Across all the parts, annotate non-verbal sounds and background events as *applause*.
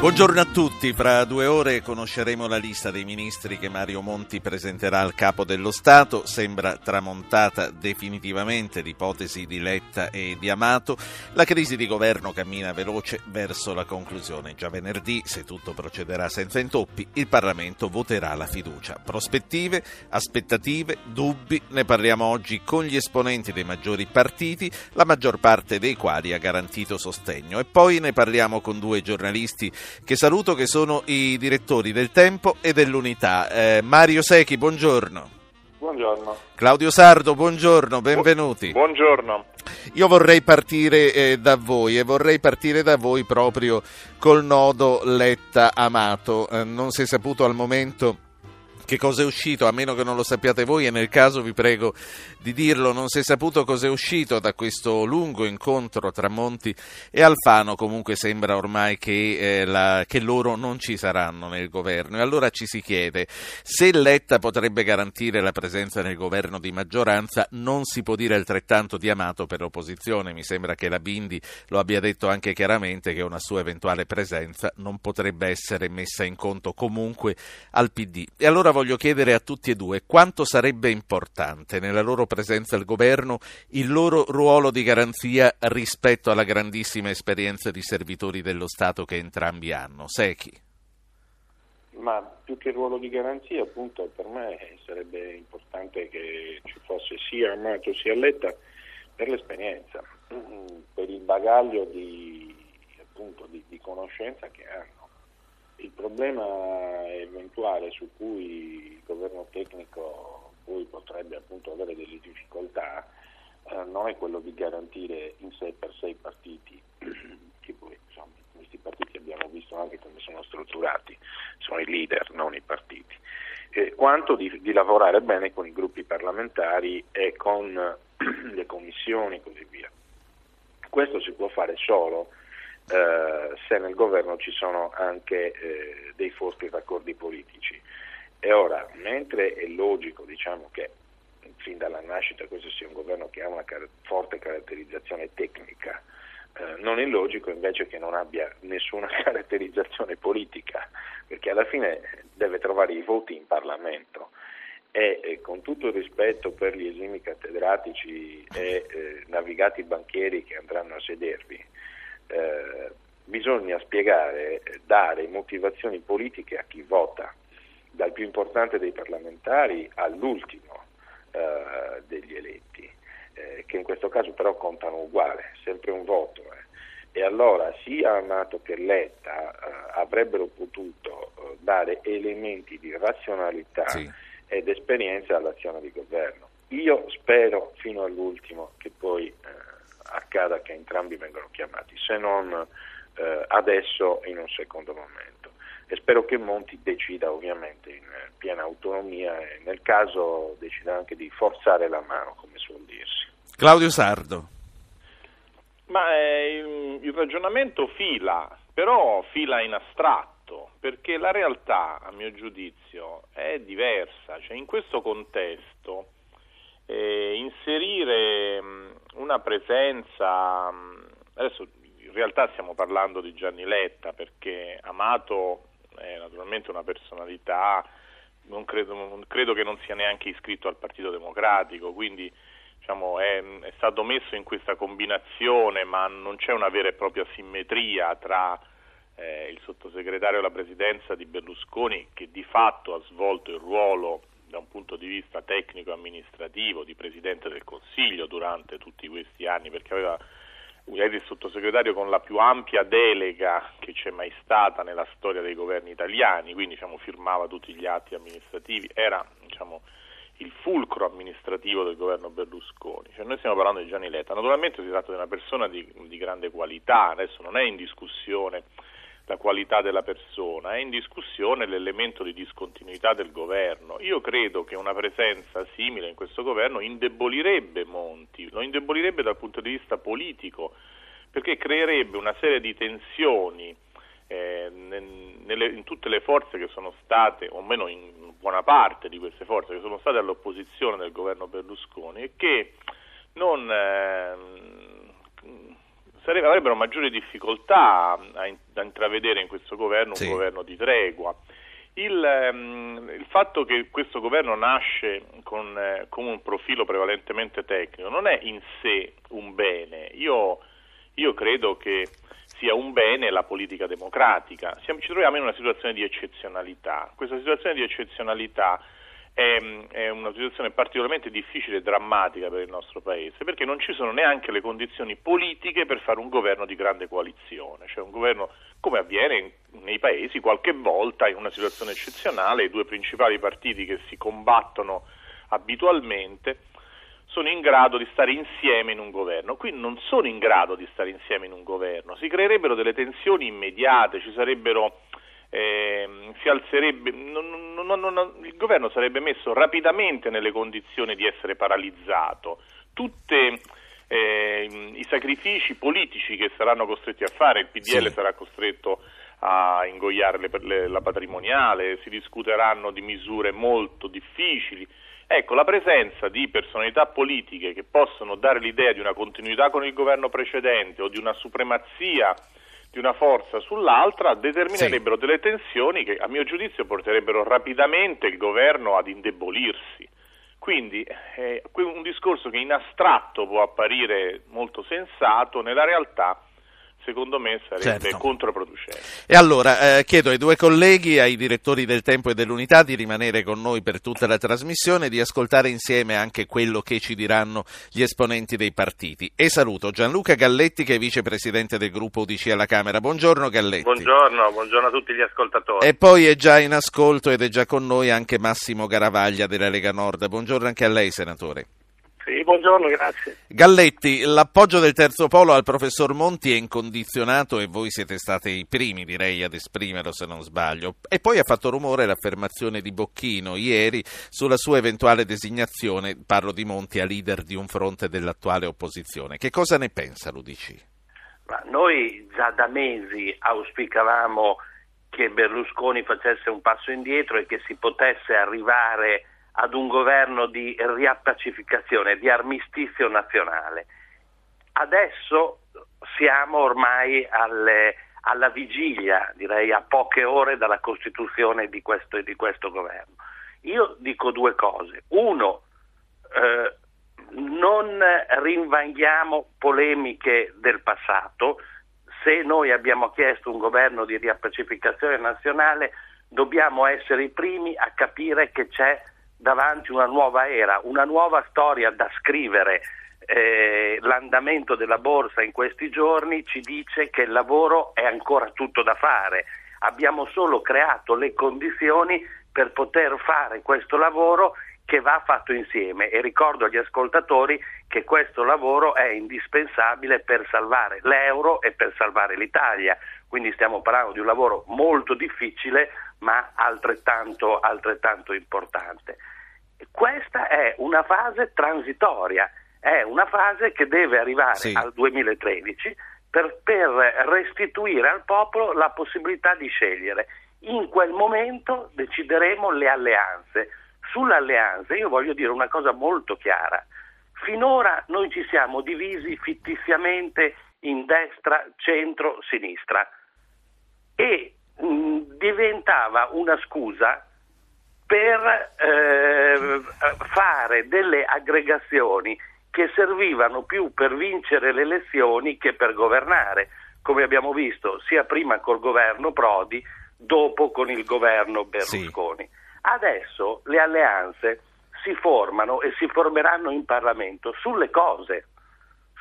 Buongiorno a tutti, fra due ore conosceremo la lista dei ministri che Mario Monti presenterà al capo dello Stato, sembra tramontata definitivamente l'ipotesi di Letta e di Amato, la crisi di governo cammina veloce verso la conclusione, già venerdì, se tutto procederà senza intoppi, il Parlamento voterà la fiducia. Prospettive, aspettative, dubbi, ne parliamo oggi con gli esponenti dei maggiori partiti, la maggior parte dei quali ha garantito sostegno. E poi ne parliamo con due giornalisti che saluto, che sono i direttori del Tempo e dell'Unità. Eh, Mario Secchi, buongiorno. Buongiorno. Claudio Sardo, buongiorno, benvenuti. Buongiorno. Io vorrei partire eh, da voi e vorrei partire da voi proprio col nodo Letta-Amato. Eh, non si è saputo al momento che cosa è uscito, a meno che non lo sappiate voi e nel caso vi prego di dirlo, non si è saputo cosa è uscito da questo lungo incontro tra Monti e Alfano, comunque sembra ormai che, eh, la, che loro non ci saranno nel governo e allora ci si chiede se Letta potrebbe garantire la presenza nel governo di maggioranza, non si può dire altrettanto di Amato per l'opposizione, mi sembra che la Bindi lo abbia detto anche chiaramente che una sua eventuale presenza non potrebbe essere messa in conto comunque al PD. E allora voglio chiedere a tutti e due quanto sarebbe importante nella loro presenza al governo il loro ruolo di garanzia rispetto alla grandissima esperienza di servitori dello Stato che entrambi hanno. Secchi. Ma più che ruolo di garanzia, appunto, per me sarebbe importante che ci fosse sia Amato sia Letta per l'esperienza, per il bagaglio di, appunto, di, di conoscenza che hanno. Il problema eventuale su cui il governo tecnico poi potrebbe appunto avere delle difficoltà eh, non è quello di garantire in sé per sé i partiti, *clears throat* che poi insomma questi partiti abbiamo visto anche come sono strutturati, sono i leader, non i partiti, eh, quanto di, di lavorare bene con i gruppi parlamentari e con *clears throat* le commissioni e così via. Questo si può fare solo eh, se nel governo ci sono anche eh, dei forti raccordi politici. E ora, mentre è logico diciamo, che fin dalla nascita questo sia un governo che ha una car- forte caratterizzazione tecnica, eh, non è logico invece che non abbia nessuna *laughs* caratterizzazione politica, perché alla fine deve trovare i voti in Parlamento e eh, con tutto il rispetto per gli esimi cattedratici e eh, navigati banchieri che andranno a sedervi, eh, bisogna spiegare, dare motivazioni politiche a chi vota, dal più importante dei parlamentari all'ultimo eh, degli eletti, eh, che in questo caso però contano uguale, sempre un voto. Eh. E allora sia Amato che Letta eh, avrebbero potuto dare elementi di razionalità sì. ed esperienza all'azione di governo. Io spero fino all'ultimo che poi accada che entrambi vengano chiamati, se non eh, adesso in un secondo momento. E spero che Monti decida ovviamente in piena autonomia e nel caso decida anche di forzare la mano, come suol dirsi. Claudio Sardo. Ma eh, il, il ragionamento fila, però fila in astratto, perché la realtà, a mio giudizio, è diversa. Cioè, in questo contesto eh, inserire mh, una presenza, mh, adesso in realtà stiamo parlando di Gianni Letta perché Amato è naturalmente una personalità, non credo, non credo che non sia neanche iscritto al Partito Democratico, quindi diciamo, è, è, stato messo in questa combinazione, ma non c'è una vera e propria simmetria tra eh, il sottosegretario alla presidenza di Berlusconi, che di fatto ha svolto il ruolo da un punto di vista tecnico-amministrativo di Presidente del Consiglio durante tutti questi anni, perché aveva era il sottosegretario con la più ampia delega che c'è mai stata nella storia dei governi italiani, quindi diciamo, firmava tutti gli atti amministrativi, era diciamo, il fulcro amministrativo del governo Berlusconi. noi stiamo parlando di Gianni Letta, naturalmente si tratta di una persona di, di grande qualità, adesso non è in discussione la qualità della persona, è in discussione l'elemento di discontinuità del governo. Io credo che una presenza simile in questo governo indebolirebbe Monti, lo indebolirebbe dal punto di vista politico, perché creerebbe una serie di tensioni eh, nelle, in tutte le forze che sono state, o almeno in buona parte di queste forze che sono state all'opposizione del governo Berlusconi e che non... Eh, sarebbe, avrebbero maggiori difficoltà a, a, intravedere in questo governo un sì. governo di tregua. Il, um, il, fatto che questo governo nasce con, eh, con, un profilo prevalentemente tecnico non è in sé un bene. Io, io credo che sia un bene la politica democratica. Siamo, ci troviamo in una situazione di eccezionalità. Questa situazione di eccezionalità è, è, una situazione particolarmente difficile e drammatica per il nostro Paese, perché non ci sono neanche le condizioni politiche per fare un governo di grande coalizione, cioè un governo come avviene nei paesi qualche volta in una situazione eccezionale, i due principali partiti che si combattono abitualmente sono in grado di stare insieme in un governo. Qui non sono in grado di stare insieme in un governo, si creerebbero delle tensioni immediate, ci sarebbero eh, si alzerebbe, non, non, non, il governo sarebbe messo rapidamente nelle condizioni di essere paralizzato. Tutti eh, i sacrifici politici che saranno costretti a fare, il PDL sì. sarà costretto a ingoiare le, le, la patrimoniale, si discuteranno di misure molto difficili. Ecco, la presenza di personalità politiche che possono dare l'idea di una continuità con il governo precedente o di una supremazia di una forza sull'altra determinerebbero sì. delle tensioni che a mio giudizio porterebbero rapidamente il governo ad indebolirsi. Quindi è eh, un discorso che in astratto può apparire molto sensato, nella realtà secondo me sarebbe certo. controproducente. E allora eh, chiedo ai due colleghi, ai direttori del Tempo e dell'Unità di rimanere con noi per tutta la trasmissione e di ascoltare insieme anche quello che ci diranno gli esponenti dei partiti. E saluto Gianluca Galletti che è vicepresidente del gruppo UDC alla Camera. Buongiorno Galletti. Buongiorno, buongiorno a tutti gli ascoltatori. E poi è già in ascolto ed è già con noi anche Massimo Garavaglia della Lega Nord. Buongiorno anche a lei senatore. Sì, buongiorno, grazie. Galletti, l'appoggio del terzo polo al professor Monti è incondizionato e voi siete stati i primi, direi, ad esprimerlo se non sbaglio. E poi ha fatto rumore l'affermazione di Bocchino ieri sulla sua eventuale designazione, parlo di Monti, a leader di un fronte dell'attuale opposizione. Che cosa ne pensa l'UDC? Ma noi già da mesi auspicavamo che Berlusconi facesse un passo indietro e che si potesse arrivare ad un governo di riappacificazione, di armistizio nazionale. Adesso siamo ormai alle, alla vigilia, direi a poche ore dalla costituzione di questo, di questo governo. Io dico due cose. Uno, eh, non rinvanghiamo polemiche del passato. Se noi abbiamo chiesto un governo di riappacificazione nazionale, dobbiamo essere i primi a capire che c'è davanti una nuova era, una nuova storia da scrivere. Eh, l'andamento della borsa in questi giorni ci dice che il lavoro è ancora tutto da fare. Abbiamo solo creato le condizioni per poter fare questo lavoro che va fatto insieme e ricordo agli ascoltatori che questo lavoro è indispensabile per salvare l'euro e per salvare l'Italia. Quindi stiamo parlando di un lavoro molto difficile ma altrettanto, altrettanto importante. Questa è una fase transitoria, è una fase che deve arrivare sì. al 2013 per, per restituire al popolo la possibilità di scegliere. In quel momento decideremo le alleanze. Sulle alleanze io voglio dire una cosa molto chiara. Finora noi ci siamo divisi fittiziamente in destra, centro, sinistra e mh, diventava una scusa per eh, fare delle aggregazioni che servivano più per vincere le elezioni che per governare, come abbiamo visto sia prima col governo Prodi, dopo con il governo Berlusconi. Sì. Adesso le alleanze si formano e si formeranno in Parlamento sulle cose,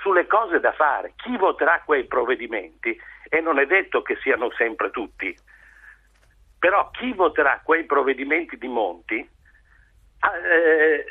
sulle cose da fare. Chi voterà quei provvedimenti? E non è detto che siano sempre tutti però chi voterà quei provvedimenti di Monti eh,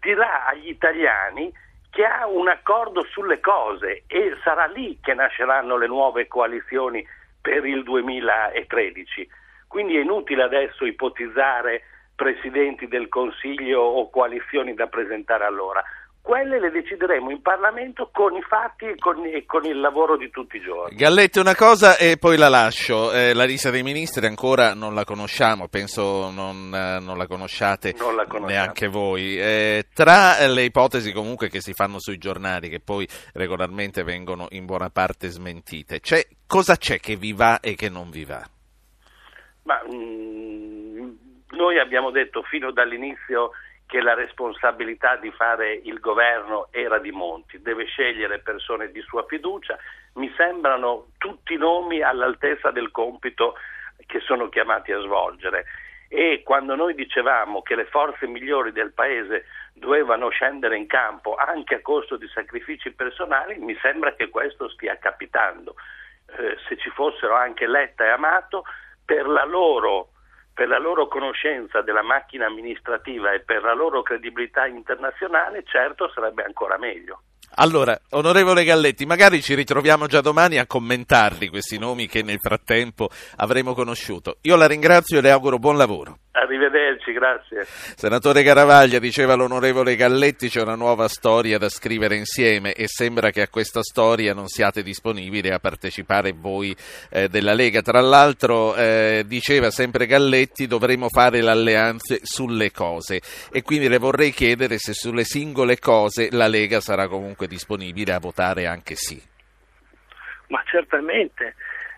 dirà agli italiani che ha un accordo sulle cose e sarà lì che nasceranno le nuove coalizioni per il 2013. Quindi è inutile adesso ipotizzare presidenti del Consiglio o coalizioni da presentare allora quelle le decideremo in Parlamento con i fatti e con, e con, il lavoro di tutti i giorni. Galletti una cosa e poi la lascio. Eh, la lista dei ministri ancora non la conosciamo, penso non, eh, non la conosciate non la neanche voi. Eh, tra le ipotesi comunque che si fanno sui giornali, che poi regolarmente vengono in buona parte smentite, c'è, cosa c'è che vi va e che non vi va? Ma, mh, mm, noi abbiamo detto fino dall'inizio che la responsabilità di fare il governo era di Monti, deve scegliere persone di sua fiducia, mi sembrano tutti nomi all'altezza del compito che sono chiamati a svolgere. E quando noi dicevamo che le forze migliori del Paese dovevano scendere in campo anche a costo di sacrifici personali, mi sembra che questo stia capitando. Eh, se ci fossero anche Letta e Amato, per la loro per la loro conoscenza della macchina amministrativa e per la loro credibilità internazionale, certo sarebbe ancora meglio. Allora, onorevole Galletti, magari ci ritroviamo già domani a commentarli questi nomi che nel frattempo avremo conosciuto. Io la ringrazio e le auguro buon lavoro. Arrivederci, grazie. Senatore Caravaglia, diceva l'onorevole Galletti, c'è una nuova storia da scrivere insieme e sembra che a questa storia non siate disponibili a partecipare voi eh, della Lega. Tra l'altro, eh, diceva sempre Galletti, dovremo fare le alleanze sulle cose e quindi le vorrei chiedere se sulle singole cose la Lega sarà comunque disponibile a votare anche sì. Ma certamente.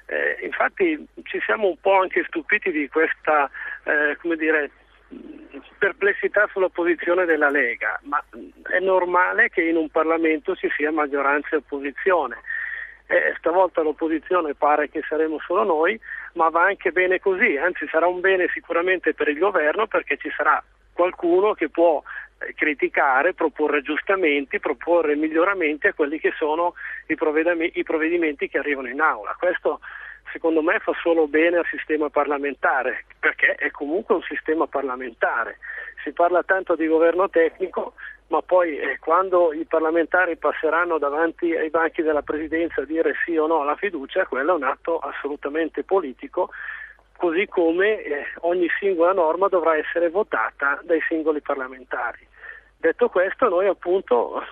Eh, infatti ci siamo un po' anche stupiti di questa, eh, come dire, perplessità sulla posizione della Lega, ma è normale che in un Parlamento ci sia maggioranza e opposizione. Eh, stavolta l'opposizione pare che saremo solo noi, ma va anche bene così, anzi sarà un bene sicuramente per il governo perché ci sarà qualcuno che può criticare, proporre aggiustamenti, proporre miglioramenti a quelli che sono i provvedimenti che arrivano in aula. Questo secondo me fa solo bene al sistema parlamentare, perché è comunque un sistema parlamentare. Si parla tanto di governo tecnico, ma poi eh, quando i parlamentari passeranno davanti ai banchi della Presidenza a dire sì o no alla fiducia, quello è un atto assolutamente politico così come eh, ogni singola norma dovrà essere votata dai singoli parlamentari. Detto questo, noi appunto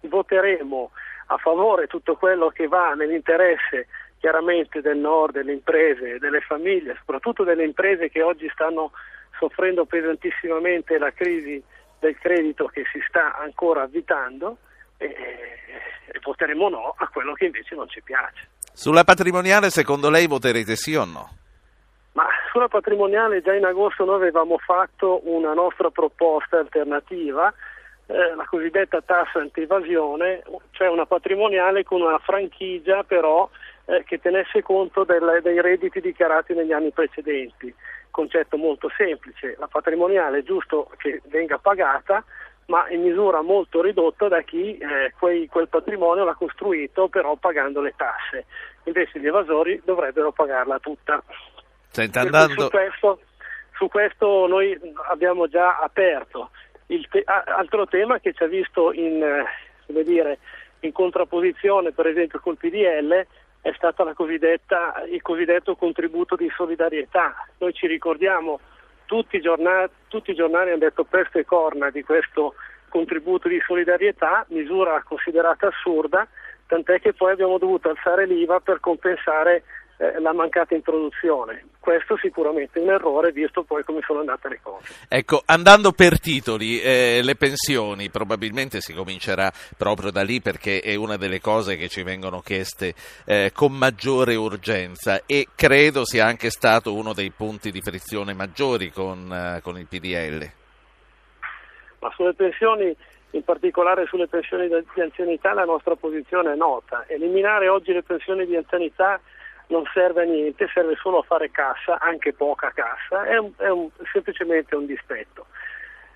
voteremo a favore tutto quello che va nell'interesse chiaramente del nord, delle imprese, delle famiglie, soprattutto delle imprese che oggi stanno soffrendo pesantissimamente la crisi del credito che si sta ancora avvitando e, e voteremo no a quello che invece non ci piace. Sulla patrimoniale secondo lei voterete sì o no? Sulla patrimoniale già in agosto noi avevamo fatto una nostra proposta alternativa, eh, la cosiddetta tassa anti-evasione, cioè una patrimoniale con una franchigia però eh, che tenesse conto del, dei redditi dichiarati negli anni precedenti. Concetto molto semplice, la patrimoniale è giusto che venga pagata, ma in misura molto ridotta da chi eh, quei, quel patrimonio l'ha costruito però pagando le tasse. Invece gli evasori dovrebbero pagarla tutta. Senta, andando... su, questo, su, questo, noi abbiamo già aperto. Il te- altro tema che ci ha visto in, eh, dire, in contrapposizione per esempio col PDL è stato il cosiddetto contributo di solidarietà. Noi ci ricordiamo, tutti i, giornali, tutti i giornali hanno detto peste e corna di questo contributo di solidarietà, misura considerata assurda, tant'è che poi abbiamo dovuto alzare l'IVA per compensare eh, la mancata introduzione. Questo sicuramente è un errore visto poi come sono andate le cose. Ecco, andando per titoli, eh, le pensioni, probabilmente si comincerà proprio da lì perché è una delle cose che ci vengono chieste eh, con maggiore urgenza e credo sia anche stato uno dei punti di frizione maggiori con, eh, con il PDL. Ma sulle pensioni in particolare sulle pensioni di anzianità la nostra posizione è nota. Eliminare oggi le pensioni di anzianità non serve a niente, serve solo a fare cassa, anche poca cassa, è, un, è un, semplicemente un dispetto.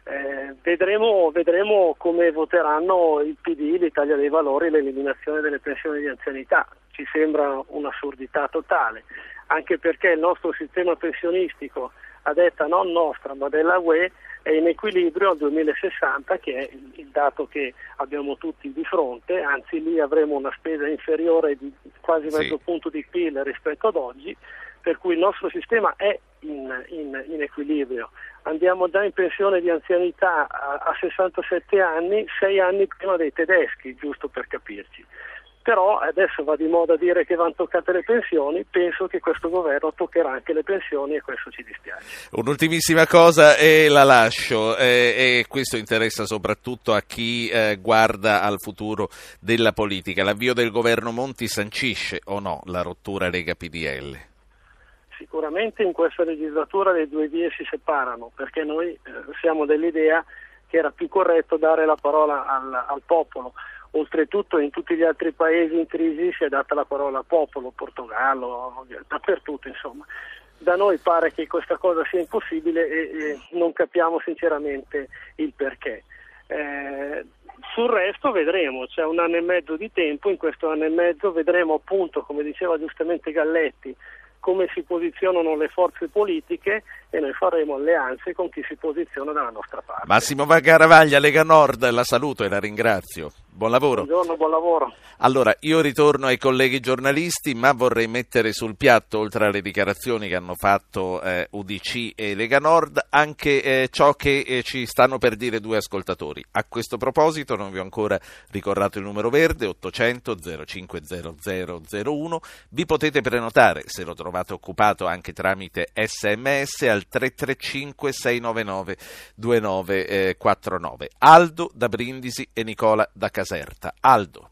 Eh, vedremo, vedremo, come voteranno il PD, l'Italia dei Valori, l'eliminazione delle pensioni di anzianità. Ci sembra un'assurdità totale, anche perché il nostro sistema pensionistico, a detta non nostra ma della UE, è in equilibrio al 2060 che è il dato che abbiamo tutti di fronte, anzi lì avremo una spesa inferiore di quasi mezzo sì. punto di PIL rispetto ad oggi, per cui il nostro sistema è in, in, in equilibrio. Andiamo già in pensione di anzianità a, a 67 anni, 6 anni prima dei tedeschi, giusto per capirci però adesso va di moda dire che vanno toccate le pensioni, penso che questo governo toccherà anche le pensioni e questo ci dispiace. Un'ultimissima cosa e la lascio e questo interessa soprattutto a chi eh, guarda al futuro della politica. L'avvio del governo Monti sancisce o no la rottura Lega-PDL? Sicuramente in questa legislatura le due vie si separano perché noi eh, siamo dell'idea che era più corretto dare la parola al, al popolo Oltretutto in tutti gli altri paesi in crisi si è data la parola popolo, Portogallo, dappertutto insomma. Da noi pare che questa cosa sia impossibile e, e non capiamo sinceramente il perché. Eh, sul resto vedremo, c'è un anno e mezzo di tempo, in questo anno e mezzo vedremo appunto, come diceva giustamente Galletti, come si posizionano le forze politiche e noi faremo alleanze con chi si posiziona dalla nostra parte. Massimo Vagaravaglia, Lega Nord, la saluto e la ringrazio. Buon lavoro. Buongiorno, buon lavoro. Allora, io ritorno ai colleghi giornalisti, ma vorrei mettere sul piatto, oltre alle dichiarazioni che hanno fatto eh, UDC e Lega Nord, anche eh, ciò che eh, ci stanno per dire due ascoltatori. A questo proposito non vi ho ancora ricordato il numero verde, 800 050001. Vi potete prenotare, se lo trovate occupato, anche tramite sms al 335 699 2949. Aldo da Brindisi e Nicola da Caserta. Aldo.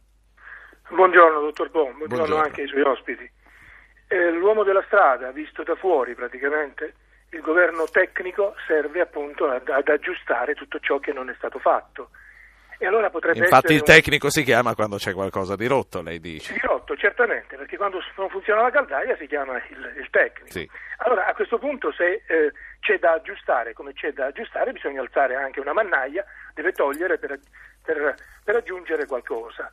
Buongiorno dottor Bon, buongiorno, buongiorno. anche ai suoi ospiti. Eh, l'uomo della strada, visto da fuori praticamente, il governo tecnico serve appunto ad, ad aggiustare tutto ciò che non è stato fatto. Infatti il tecnico un... si chiama quando c'è qualcosa di rotto, lei dice. Di rotto, certamente, perché quando non funziona la caldaia si chiama il, il tecnico. Sì. Allora a questo punto se eh, c'è da aggiustare, come c'è da aggiustare, bisogna alzare anche una mannaia, deve togliere per, per, per aggiungere qualcosa.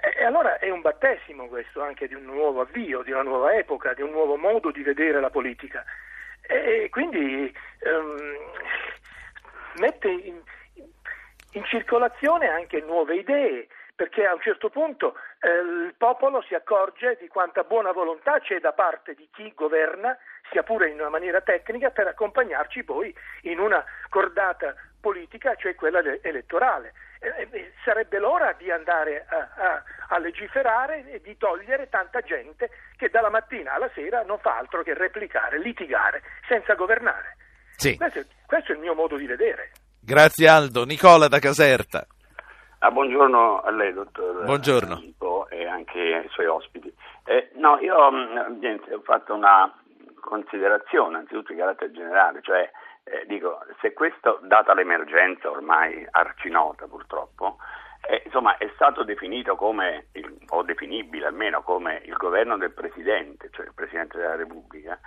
E allora è un battesimo questo anche di un nuovo avvio, di una nuova epoca, di un nuovo modo di vedere la politica. E quindi um, mette in, in circolazione anche nuove idee, perché a un certo punto eh, il popolo si accorge di quanta buona volontà c'è da parte di chi governa, sia pure in una maniera tecnica, per accompagnarci poi in una cordata politica, cioè quella elettorale. Eh, eh, sarebbe l'ora di andare a, a, a, legiferare e di togliere tanta gente che dalla mattina alla sera non fa altro che replicare, litigare, senza governare. Sì. Questo, questo è il mio modo di vedere. Grazie Aldo. Nicola da Caserta. Ah, buongiorno a lei, dottor Buongiorno. Amico, e anche ai suoi ospiti. Eh, no, io mm, niente, ho fatto una considerazione, anzitutto di carattere generale, cioè eh, dico, se questo, data l'emergenza ormai arcinota purtroppo, eh, insomma è stato definito come, il, o definibile almeno come il governo del Presidente, cioè il Presidente della Repubblica,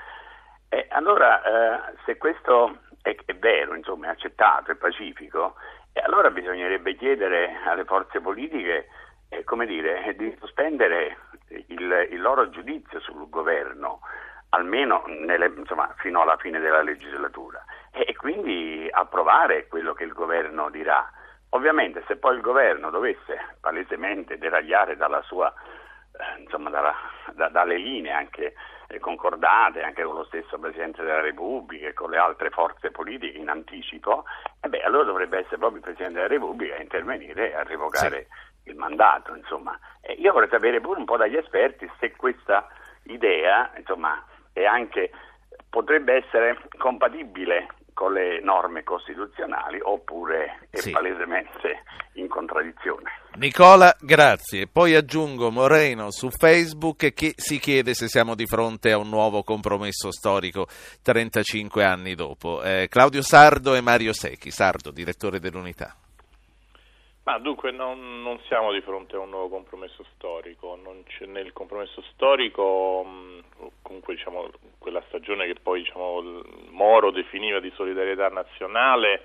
eh, allora eh, se questo è, è vero, insomma, è accettato, è pacifico, e allora bisognerebbe chiedere alle forze politiche eh, come dire, di sospendere il, il, loro giudizio sul governo, almeno nelle, insomma, fino alla fine della legislatura, e, e quindi approvare quello che il governo dirà. Ovviamente se poi il governo dovesse palesemente deragliare dalla sua, eh, insomma, dalla, da, dalle linee anche concordate anche con lo stesso Presidente della Repubblica e con le altre forze politiche in anticipo, e beh, allora dovrebbe essere proprio il Presidente della Repubblica a intervenire e a revocare sì. il mandato. Insomma. E io vorrei sapere pure un po' dagli esperti se questa idea insomma, anche, potrebbe essere compatibile con le norme costituzionali oppure è sì. palesemente in contraddizione. Nicola, grazie. Poi aggiungo Moreno su Facebook che si chiede se siamo di fronte a un nuovo compromesso storico 35 anni dopo. Eh, Claudio Sardo e Mario Secchi. Sardo, direttore dell'Unità. Ma dunque non, non, siamo di fronte a un nuovo compromesso storico, nel compromesso storico comunque diciamo, quella stagione che poi diciamo, Moro definiva di solidarietà nazionale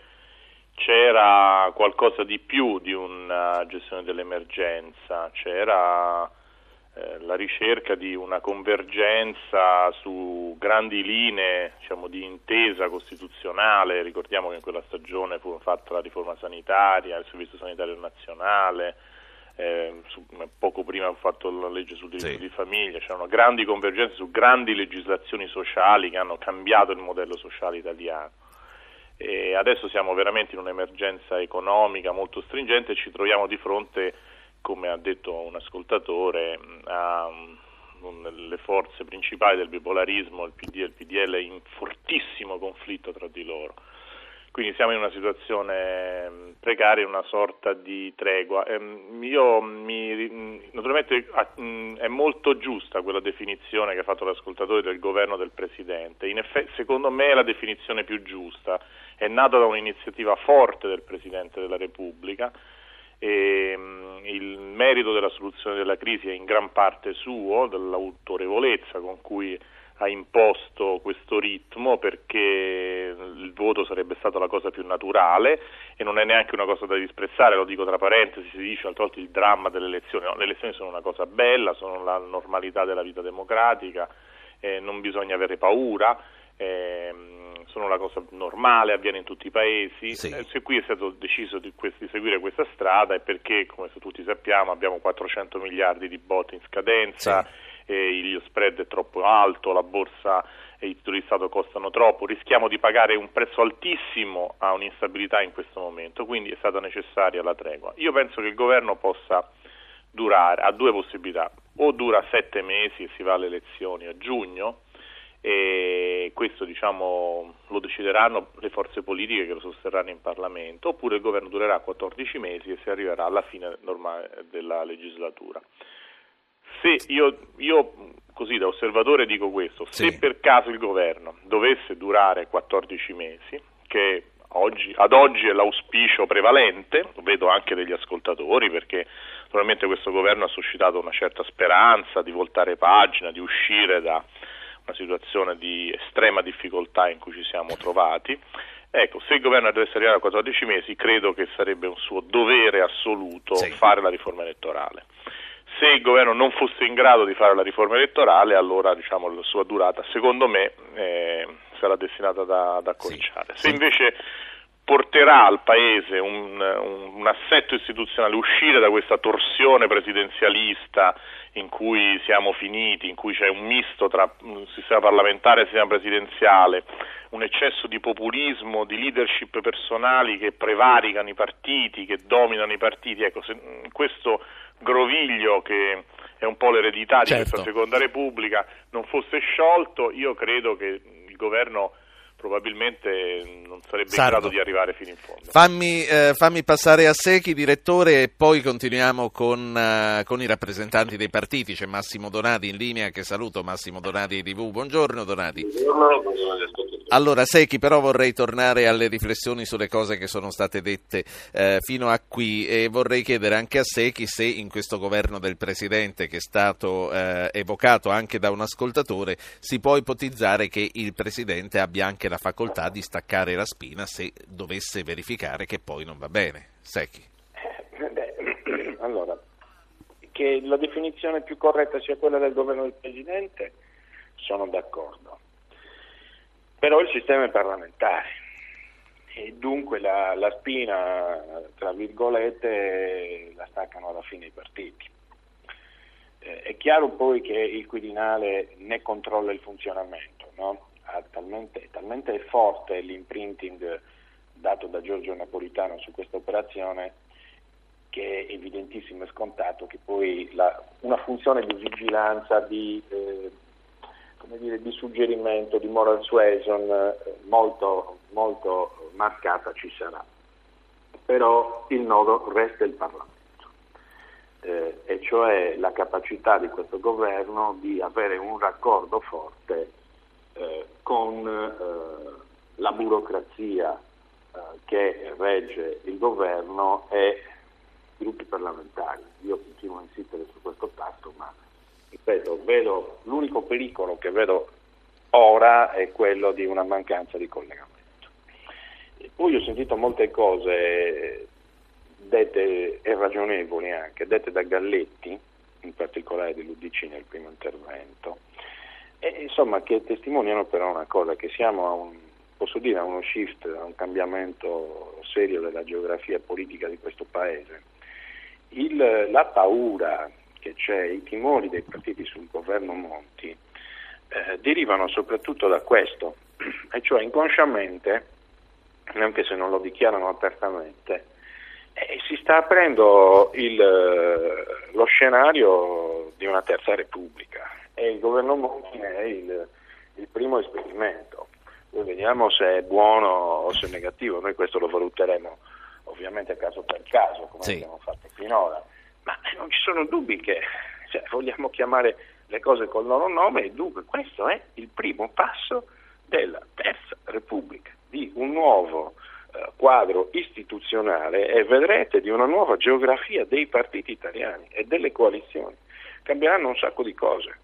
c'era qualcosa di più di una gestione dell'emergenza, c'era eh, la ricerca di una convergenza su grandi linee diciamo, di intesa costituzionale, ricordiamo che in quella stagione fu fatta la riforma sanitaria, il servizio sanitario nazionale, eh, su, poco prima fu fatto la legge sul diritto sì. di famiglia, c'erano grandi convergenze su grandi legislazioni sociali che hanno cambiato il modello sociale italiano. E adesso siamo veramente in un'emergenza economica molto stringente e ci troviamo di fronte come ha detto un ascoltatore, a le forze principali del bipolarismo, il PD e il PDL, in fortissimo conflitto tra di loro. Quindi siamo in una situazione precaria, una sorta di tregua. Ehm, io mi, naturalmente è molto giusta quella definizione che ha fatto l'ascoltatore del governo del Presidente. In effetti, secondo me è la definizione più giusta. È nata da un'iniziativa forte del Presidente della Repubblica e, um, il merito della soluzione della crisi è in gran parte suo, dell'autorevolezza con cui ha imposto questo ritmo perché il voto sarebbe stata la cosa più naturale e non è neanche una cosa da disprezzare, lo dico tra parentesi, si dice altre volte il dramma delle elezioni, no, le elezioni sono una cosa bella, sono la normalità della vita democratica, eh, non bisogna avere paura. Eh, sono la cosa normale, avviene in tutti i paesi. Sì. Eh, se qui è stato deciso di, di, seguire questa strada è perché, come tutti sappiamo, abbiamo 400 miliardi di bot in scadenza, sì. il spread è troppo alto, la borsa e i titoli di Stato costano troppo, rischiamo di pagare un prezzo altissimo a un'instabilità in questo momento, quindi è stata necessaria la tregua. Io penso che il governo possa durare, ha due possibilità, o dura sette mesi e si va alle elezioni a giugno, e questo diciamo, lo decideranno le forze politiche che lo sosterranno in Parlamento, oppure il governo durerà 14 mesi e si arriverà alla fine normale della legislatura. Se io, io così da osservatore dico questo, sì. se per caso il governo dovesse durare 14 mesi, che oggi, ad oggi è l'auspicio prevalente, lo vedo anche degli ascoltatori perché naturalmente questo governo ha suscitato una certa speranza di voltare pagina, di uscire da una situazione di estrema difficoltà in cui ci siamo trovati. Ecco, se il governo dovesse arrivare a 14 mesi, credo che sarebbe un suo dovere assoluto sì. fare la riforma elettorale. Se il governo non fosse in grado di fare la riforma elettorale, allora diciamo, la sua durata, secondo me, eh, sarà destinata ad, accorciare. Sì. Se invece porterà al Paese un, un, un, assetto istituzionale, uscire da questa torsione presidenzialista in cui siamo finiti, in cui c'è un misto tra sistema parlamentare e sistema presidenziale, un eccesso di populismo, di leadership personali che prevaricano i partiti, che dominano i partiti, ecco, se questo groviglio che è un po' l'eredità certo. di questa certo. seconda repubblica non fosse sciolto, io credo che il governo probabilmente non sarebbe Sardo. in grado di arrivare fino in fondo. Fammi, eh, fammi passare a Secchi, direttore, e poi continuiamo con, uh, con, i rappresentanti dei partiti. C'è Massimo Donati in linea, che saluto Massimo Donati di TV. Buongiorno Donati. Buongiorno, buongiorno allora, Secchi, però vorrei tornare alle riflessioni sulle cose che sono state dette eh, fino a qui e vorrei chiedere anche a Secchi se in questo governo del Presidente, che è stato eh, evocato anche da un ascoltatore, si può ipotizzare che il Presidente abbia anche la facoltà di staccare la spina se dovesse verificare che poi non va bene. Secchi. Eh, *clears throat* allora, che la definizione più corretta sia quella del governo del Presidente, sono d'accordo però il sistema è parlamentare e dunque la, la spina, tra virgolette, la staccano alla fine i partiti. Eh, è chiaro poi che il Quirinale ne controlla il funzionamento, no? talmente, talmente forte l'imprinting dato da Giorgio Napolitano su questa operazione che è evidentissimo e scontato che poi la, una funzione di vigilanza, di eh, dire, di suggerimento, di moral suasion eh, molto, molto marcata ci sarà. Però il nodo resta il Parlamento, eh, e cioè la capacità di questo governo di avere un raccordo forte eh, con eh, la burocrazia eh, che regge il governo e i gruppi parlamentari. Io continuo a insistere su questo fatto, ma ripeto, vedo, l'unico pericolo che vedo ora è quello di una mancanza di collegamento. E poi ho sentito molte cose dette e ragionevoli anche, dette da Galletti, in particolare dell'Udc nel primo intervento, e, insomma che testimoniano però una cosa, che siamo a un, posso dire, a uno shift, a un cambiamento serio della geografia politica di questo Paese. Il, la paura che c'è, i timori dei partiti sul governo Monti eh, derivano soprattutto da questo, *clears throat* e cioè inconsciamente, anche se non lo dichiarano apertamente, eh, si sta aprendo il, eh, lo scenario di una terza repubblica e il governo Monti è il, il primo esperimento. Poi vediamo se è buono o se è negativo, noi questo lo valuteremo ovviamente caso per caso, come sì. abbiamo fatto finora, ma non ci sono dubbi che cioè, vogliamo chiamare le cose col loro nome e dunque questo è il primo passo della Terza Repubblica, di un nuovo eh, quadro istituzionale e vedrete di una nuova geografia dei partiti italiani e delle coalizioni. Cambieranno un sacco di cose,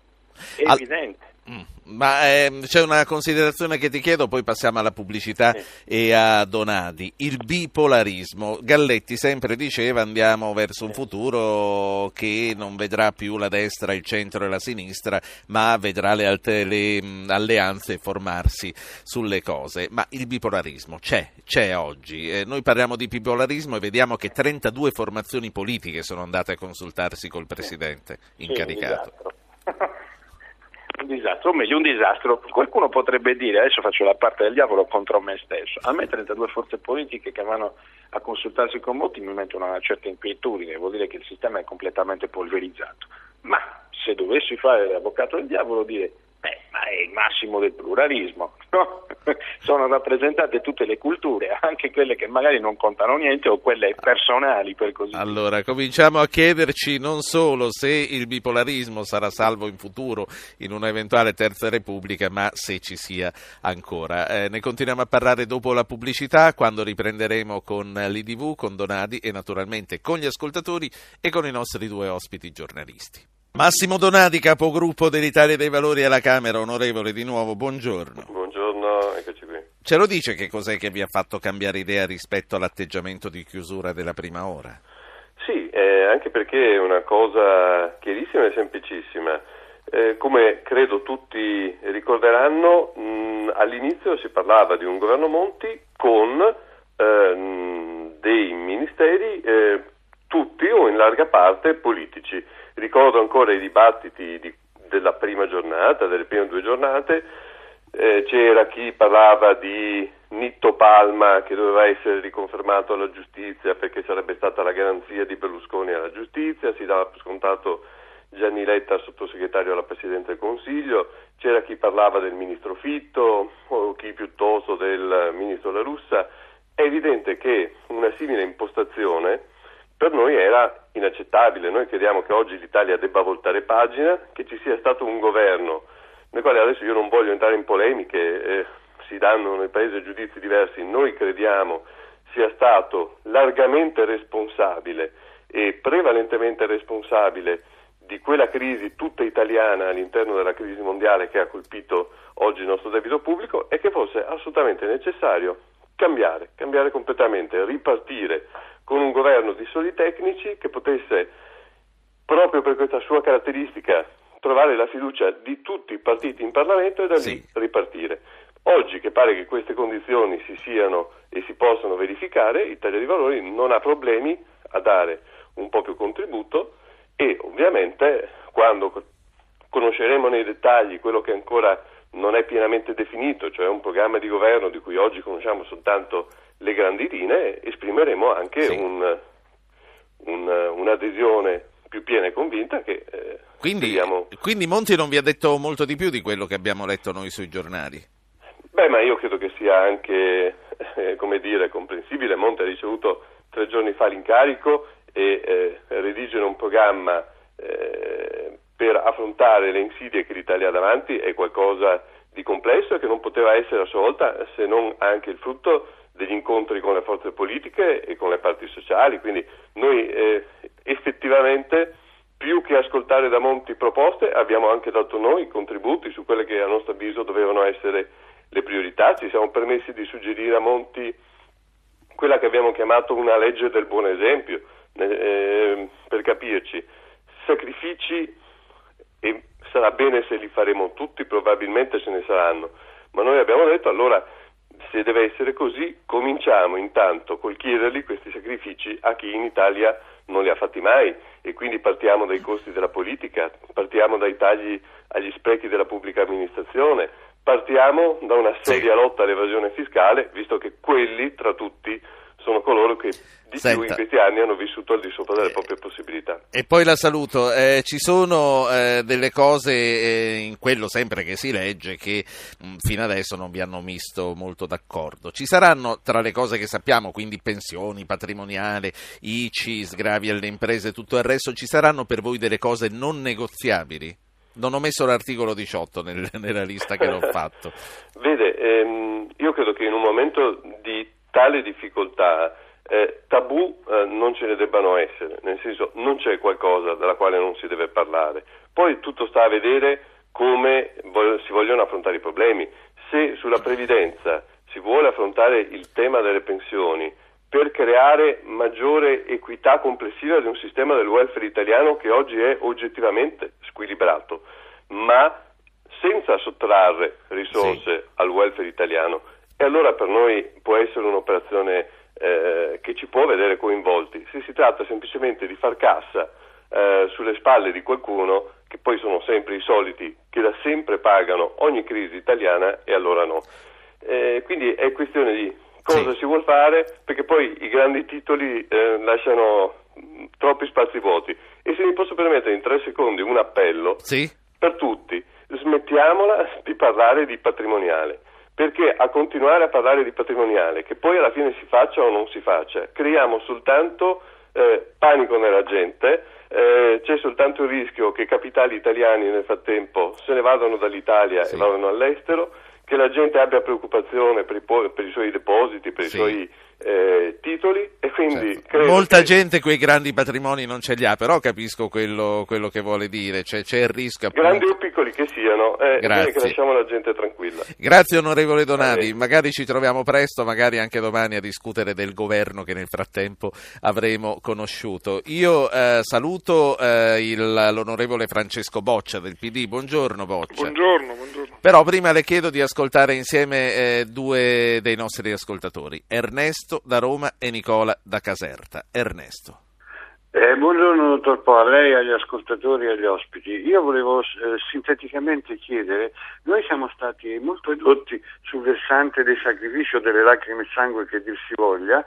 è Al... evidente. Mm. Ma eh, c'è una considerazione che ti chiedo, poi passiamo alla pubblicità sì. e a Donati. Il bipolarismo. Galletti sempre diceva andiamo verso un futuro che non vedrà più la destra, il centro e la sinistra, ma vedrà le, alte, le mm, alleanze formarsi sulle cose. Ma il bipolarismo c'è, c'è oggi. Eh, noi parliamo di bipolarismo e vediamo che 32 formazioni politiche sono andate a consultarsi col Presidente incaricato. Sì, *laughs* un disastro, o meglio un disastro, qualcuno potrebbe dire, adesso faccio la parte del diavolo contro me stesso, a me 32 forze politiche che vanno a consultarsi con molti mi mettono una certa inquietudine, vuol dire che il sistema è completamente polverizzato, ma se dovessi fare l'avvocato del diavolo dire Beh, ma è il massimo del pluralismo, no? *laughs* sono rappresentate tutte le culture, anche quelle che magari non contano niente o quelle personali per così dire. Allora, cominciamo a chiederci non solo se il bipolarismo sarà salvo in futuro in un'eventuale terza repubblica, ma se ci sia ancora. Eh, ne continuiamo a parlare dopo la pubblicità, quando riprenderemo con l'IDV, con Donadi e naturalmente con gli ascoltatori e con i nostri due ospiti giornalisti. Massimo Donati, capogruppo dell'Italia dei Valori alla Camera, onorevole di nuovo, buongiorno. Buongiorno, eccoci qui. Ce lo dice che cos'è che vi ha fatto cambiare idea rispetto all'atteggiamento di chiusura della prima ora? Sì, eh, anche perché è una cosa chiarissima e semplicissima. Eh, come credo tutti ricorderanno, mh, all'inizio si parlava di un governo Monti con eh, dei ministeri, eh, tutti o in larga parte politici Ricordo ancora i dibattiti di, della prima giornata, delle prime due giornate, eh, c'era chi parlava di Nitto Palma che doveva essere riconfermato alla giustizia perché sarebbe stata la garanzia di Berlusconi alla giustizia, si dava per scontato Gianni Letta, sottosegretario alla Presidenza del Consiglio, c'era chi parlava del ministro Fitto o chi piuttosto del ministro La Russa. È evidente che una simile impostazione per noi era inaccettabile. Noi crediamo che oggi l'Italia debba voltare pagina, che ci sia stato un governo nel quale adesso io non voglio entrare in polemiche, eh, si danno nel Paese giudizi diversi, noi crediamo sia stato largamente responsabile e prevalentemente responsabile di quella crisi tutta italiana all'interno della crisi mondiale che ha colpito oggi il nostro debito pubblico e che fosse assolutamente necessario cambiare, cambiare completamente, ripartire con un governo di soli tecnici che potesse, proprio per questa sua caratteristica, trovare la fiducia di tutti i partiti in Parlamento e da sì. lì ripartire. Oggi che pare che queste condizioni si siano e si possano verificare, Italia dei Valori non ha problemi a dare un po' più contributo e ovviamente quando conosceremo nei dettagli quello che ancora non è pienamente definito, cioè un programma di governo di cui oggi conosciamo soltanto le grandi linee, esprimeremo anche sì. un, un, un'adesione più piena e convinta che eh, quindi, speriamo... quindi Monti non vi ha detto molto di più di quello che abbiamo letto noi sui giornali? Beh, ma io credo che sia anche, eh, come dire, comprensibile. Monti ha ricevuto tre giorni fa l'incarico e eh, redigere un programma eh, per affrontare le insidie che l'Italia ha davanti è qualcosa di complesso e che non poteva essere a sua volta se non anche il frutto degli incontri con le forze politiche e con le parti sociali, quindi noi eh, effettivamente più che ascoltare da Monti proposte abbiamo anche dato noi contributi su quelle che a nostro avviso dovevano essere le priorità, ci siamo permessi di suggerire a Monti quella che abbiamo chiamato una legge del buon esempio, eh, per capirci, sacrifici e sarà bene se li faremo tutti, probabilmente ce ne saranno, ma noi abbiamo detto allora se deve essere così cominciamo intanto col chiederli questi sacrifici a chi in Italia non li ha fatti mai. E quindi partiamo dai costi della politica, partiamo dai tagli agli sprechi della pubblica amministrazione, partiamo da una seria lotta all'evasione fiscale, visto che quelli tra tutti sono coloro che di Senta. più in questi anni hanno vissuto al di sopra delle eh, proprie possibilità. E poi la saluto, eh, ci sono eh, delle cose eh, in quello sempre che si legge che mh, mm, fino adesso non vi hanno visto molto d'accordo. Ci saranno tra le cose che sappiamo, quindi pensioni, patrimoniale, ICI, sgravi alle imprese e tutto il resto, ci saranno per voi delle cose non negoziabili? Non ho messo l'articolo 18 nel, nella lista che l'ho *laughs* fatto. Vede, ehm, io credo che in un momento di tale difficoltà eh, tabù eh, non ce ne debbano essere, nel senso non c'è qualcosa della quale non si deve parlare. Poi tutto sta a vedere come si vogliono affrontare i problemi. Se sulla previdenza si vuole affrontare il tema delle pensioni per creare maggiore equità complessiva di un sistema del welfare italiano che oggi è oggettivamente squilibrato, ma senza sottrarre risorse sì. al welfare italiano, e allora per noi può essere un'operazione eh, che ci può vedere coinvolti. Se si tratta semplicemente di far cassa eh, sulle spalle di qualcuno, che poi sono sempre i soliti che da sempre pagano ogni crisi italiana, e allora no. Eh, quindi è questione di cosa sì. si vuole fare, perché poi i grandi titoli eh, lasciano troppi spazi vuoti. E se mi posso permettere in tre secondi un appello sì. per tutti, smettiamola di parlare di patrimoniale perché a continuare a parlare di patrimoniale, che poi alla fine si faccia o non si faccia, creiamo soltanto eh, panico nella gente, eh, c'è soltanto il rischio che capitali italiani nel frattempo se ne vadano dall'Italia sì. e vadano all'estero, che la gente abbia preoccupazione per i, per i suoi depositi, per sì. i suoi eh, titoli e quindi certo. molta che... gente quei grandi patrimoni non ce li ha però capisco quello, quello che vuole dire cioè, c'è il rischio appunto... grandi o piccoli che siano eh, è che lasciamo la gente tranquilla. Grazie onorevole Donati. Magari ci troviamo presto magari anche domani a discutere del governo che nel frattempo avremo conosciuto. Io eh, saluto eh, il, l'onorevole Francesco Boccia del PD buongiorno Boccia. Buongiorno, buongiorno. però prima le chiedo di ascoltare insieme eh, due dei nostri ascoltatori. Ernesto Ernesto da Roma e Nicola da Caserta. Ernesto. Eh, buongiorno dottor Po, a lei, agli ascoltatori e agli ospiti. Io volevo eh, sinteticamente chiedere, noi siamo stati molto edotti sul versante dei sacrifici o delle lacrime e sangue che dir si voglia,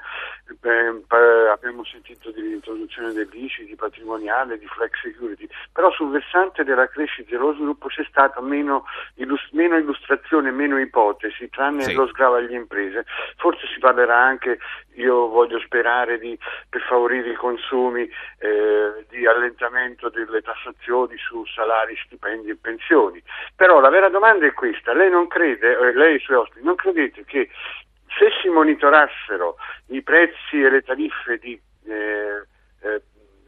eh, abbiamo sentito dell'introduzione dell'ICI, di patrimoniale, di flex security, però sul versante della crescita e dello sviluppo c'è stata meno, illust- meno illustrazione, meno ipotesi, tranne sì. lo sgravo alle imprese. Forse si parlerà anche, io voglio sperare, di, per favorire i consumi eh, di allentamento delle tassazioni su salari, stipendi e pensioni. Però la vera domanda è questa, lei non crede, eh, lei e i suoi ospiti, non credete che se si monitorassero i prezzi e le tariffe di, eh, eh,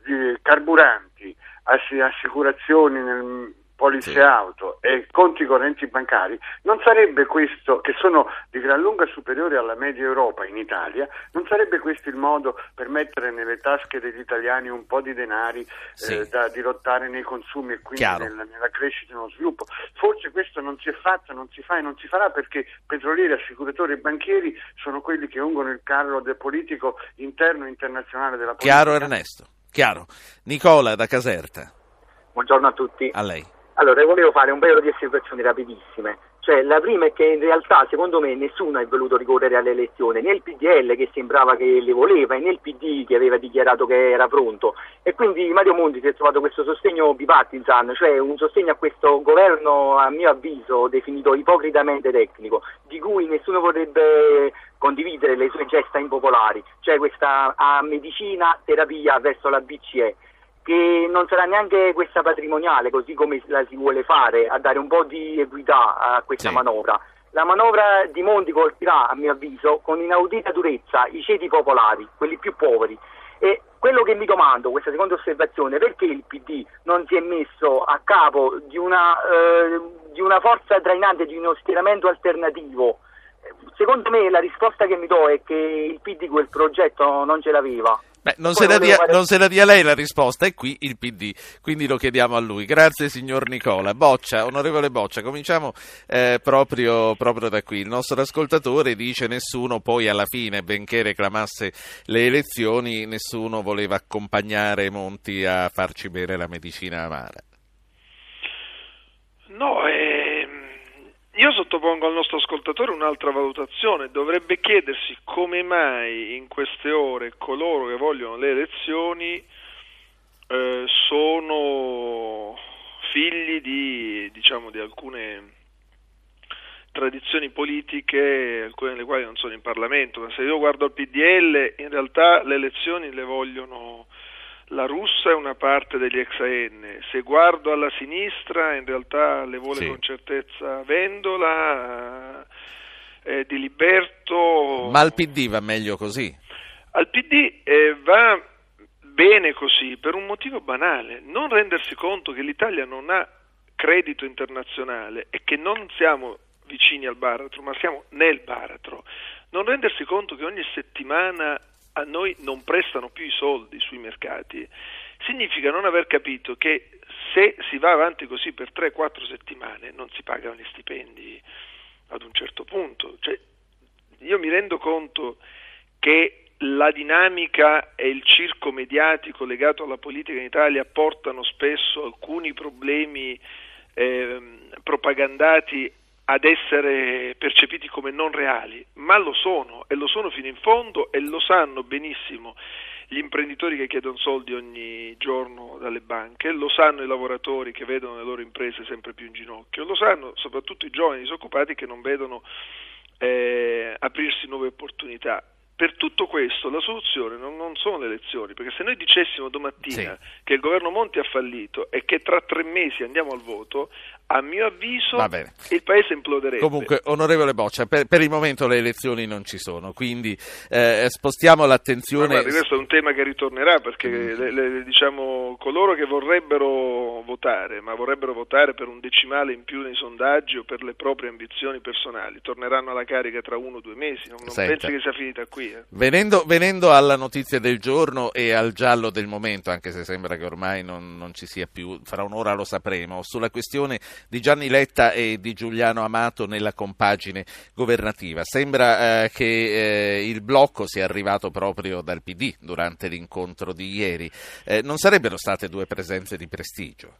di carburanti, assicurazioni nel, polizze sì. auto e conti correnti bancari, non sarebbe questo, che sono di gran lunga superiori alla media Europa in Italia, non sarebbe questo il modo per mettere nelle tasche degli italiani un po' di denari sì. eh, da dirottare nei consumi e quindi nella, nella, crescita e nello sviluppo. Forse questo non si è fatto, non si fa e non si farà perché petrolieri, assicuratori e banchieri sono quelli che ungono il carro del politico interno e internazionale della politica. Chiaro Ernesto, chiaro. Nicola da Caserta. Buongiorno a tutti. A lei. Allora, volevo fare un paio di osservazioni rapidissime. Cioè, la prima è che in realtà, secondo me, nessuno è voluto ricorrere alle elezioni, né il PDL che sembrava che le voleva, né il PD che aveva dichiarato che era pronto. E quindi Mario Monti si è trovato questo sostegno bipartisan, cioè un sostegno a questo governo, a mio avviso, definito ipocritamente tecnico, di cui nessuno vorrebbe condividere le sue gesta impopolari, cioè questa medicina, terapia verso la BCE che non sarà neanche questa patrimoniale, così come la si vuole fare, a dare un po' di equità a questa sì. manovra. La manovra di Monti colpirà, a mio avviso, con inaudita durezza i ceti popolari, quelli più poveri. E quello che mi domando, questa seconda osservazione, perché il PD non si è messo a capo di una, eh, di una forza trainante, di uno schieramento alternativo? Secondo me la risposta che mi do è che il PD quel progetto non ce l'aveva. Beh, non, se dia, fare... non, se la dia, lei la risposta, è qui il PD, quindi lo chiediamo a lui. Grazie signor Nicola. Boccia, onorevole Boccia, cominciamo eh, proprio, proprio, da qui. Il nostro ascoltatore dice nessuno poi alla fine, benché reclamasse le elezioni, nessuno voleva accompagnare Monti a farci bere la medicina amara. No, ehm, io sottopongo al nostro ascoltatore un'altra valutazione, dovrebbe chiedersi come mai in queste ore coloro che vogliono le elezioni eh, sono figli di, diciamo, di alcune tradizioni politiche, alcune delle quali non sono in Parlamento, ma se io guardo al PDL in realtà le elezioni le vogliono la russa è una parte degli ex AN, se guardo alla sinistra in realtà le vuole sì. con certezza Vendola, eh, Di Liberto. Ma al PD va meglio così? Al PD eh, va bene così per un motivo banale, non rendersi conto che l'Italia non ha credito internazionale e che non siamo vicini al baratro, ma siamo nel baratro. Non rendersi conto che ogni settimana a noi non prestano più i soldi sui mercati, significa non aver capito che se si va avanti così per 3-4 settimane non si pagano gli stipendi ad un certo punto. Cioè, io mi rendo conto che la dinamica e il circo mediatico legato alla politica in Italia portano spesso alcuni problemi eh, propagandati ad essere percepiti come non reali, ma lo sono e lo sono fino in fondo e lo sanno benissimo gli imprenditori che chiedono soldi ogni giorno dalle banche, lo sanno i lavoratori che vedono le loro imprese sempre più in ginocchio, lo sanno soprattutto i giovani disoccupati che non vedono eh, aprirsi nuove opportunità per tutto questo la soluzione non, non, sono le elezioni, perché se noi dicessimo domattina sì. che il governo Monti ha fallito e che tra tre mesi andiamo al voto, a mio avviso il paese imploderebbe. Comunque, onorevole Boccia, per, per, il momento le elezioni non ci sono, quindi eh, spostiamo l'attenzione. Ma guardi, questo è un tema che ritornerà perché mm. le, le, diciamo, coloro che vorrebbero votare, ma vorrebbero votare per un decimale in più nei sondaggi o per le proprie ambizioni personali, torneranno alla carica tra uno o due mesi. Non, non pensi che sia finita qui? Eh. Venendo, venendo, alla notizia del giorno e al giallo del momento, anche se sembra che ormai non, non, ci sia più, fra un'ora lo sapremo, sulla questione di Gianni Letta e di Giuliano Amato nella compagine governativa. Sembra eh, che eh, il blocco sia arrivato proprio dal PD durante l'incontro di ieri. Eh, non sarebbero state due presenze di prestigio?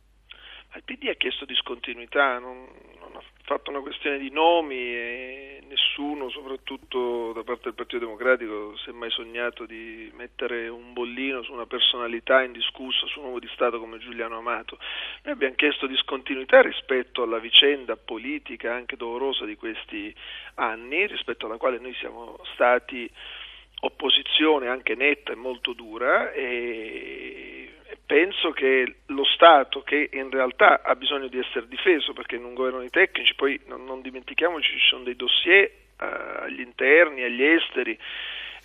Il PD ha chiesto discontinuità, non, non ha fatto una questione di nomi e nessuno, soprattutto da parte del Partito Democratico, si è mai sognato di mettere un bollino su una personalità indiscussa, su un uomo di Stato come Giuliano Amato. Noi abbiamo chiesto discontinuità rispetto alla vicenda politica anche dolorosa di questi anni, rispetto alla quale noi siamo stati opposizione anche netta e molto dura e penso che lo Stato, che in realtà ha bisogno di essere difeso perché in un governo di tecnici, poi non, non dimentichiamoci ci sono dei dossier eh, agli interni, agli esteri,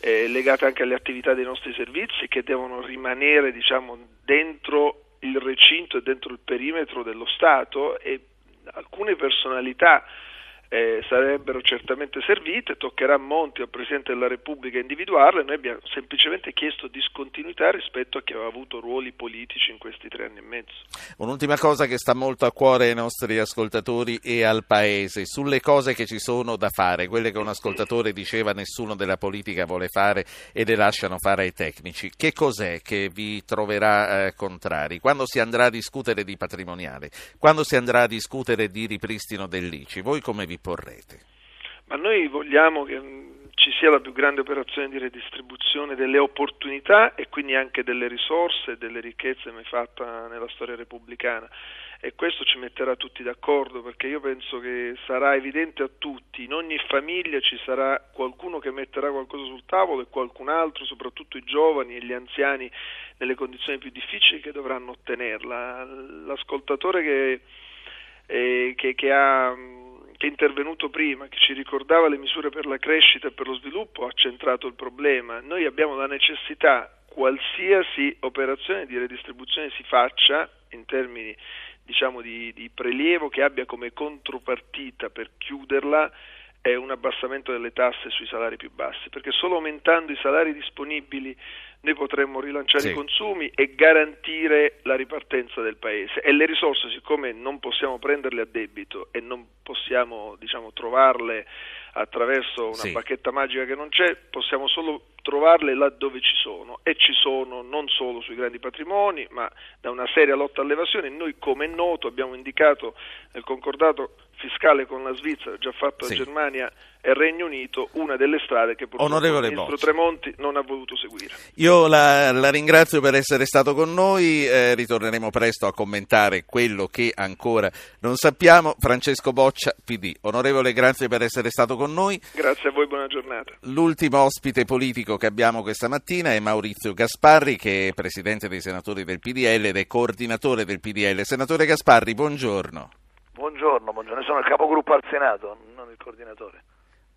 eh, legati anche alle attività dei nostri servizi che devono rimanere diciamo, dentro il recinto e dentro il perimetro dello Stato e alcune personalità eh, sarebbero certamente servite, toccherà a Monti al Presidente della Repubblica individuarle, noi abbiamo semplicemente chiesto discontinuità rispetto a chi aveva avuto ruoli politici in questi tre anni e mezzo. Un'ultima cosa che sta molto a cuore ai nostri ascoltatori e al Paese, sulle cose che ci sono da fare, quelle che un ascoltatore diceva nessuno della politica vuole fare e le lasciano fare ai tecnici, che cos'è che vi troverà eh, contrari? Quando si andrà a discutere di patrimoniale, quando si andrà a discutere di ripristino dell'ICI, voi come vi porrete? Ma noi vogliamo che ci sia la più grande operazione di redistribuzione delle opportunità e quindi anche delle risorse e delle ricchezze mai fatta nella storia repubblicana e questo ci metterà tutti d'accordo perché io penso che sarà evidente a tutti, in ogni famiglia ci sarà qualcuno che metterà qualcosa sul tavolo e qualcun altro, soprattutto i giovani e gli anziani nelle condizioni più difficili che dovranno ottenerla. L'ascoltatore che, eh, che, che ha che è intervenuto prima, che ci ricordava le misure per la crescita e per lo sviluppo, ha centrato il problema. Noi abbiamo la necessità, qualsiasi operazione di redistribuzione si faccia in termini diciamo, di, di prelievo che abbia come contropartita per chiuderla è un abbassamento delle tasse sui salari più bassi, perché solo aumentando i salari disponibili noi potremmo rilanciare sì. i consumi e garantire la ripartenza del paese e le risorse siccome non possiamo prenderle a debito e non possiamo diciamo, trovarle attraverso una sì. bacchetta magica che non c'è, possiamo solo trovarle laddove ci sono e ci sono non solo sui grandi patrimoni ma da una seria lotta all'evasione. Noi come è noto abbiamo indicato nel concordato fiscale con la Svizzera, già fatto sì. la Germania e Regno Unito, una delle strade che purtroppo Onorevole il ministro Bocci. Tremonti non ha voluto seguire. Io la, la ringrazio per essere stato con noi, eh, ritorneremo presto a commentare quello che ancora non sappiamo. Francesco Boccia, PD. Onorevole, grazie per essere stato con noi. Grazie a voi, buona giornata. L'ultimo ospite politico che abbiamo questa mattina è Maurizio Gasparri, che è presidente dei senatori del PDL ed è coordinatore del PDL. Senatore Gasparri, buongiorno. Buongiorno, buongiorno, sono il capogruppo al Senato, non il coordinatore.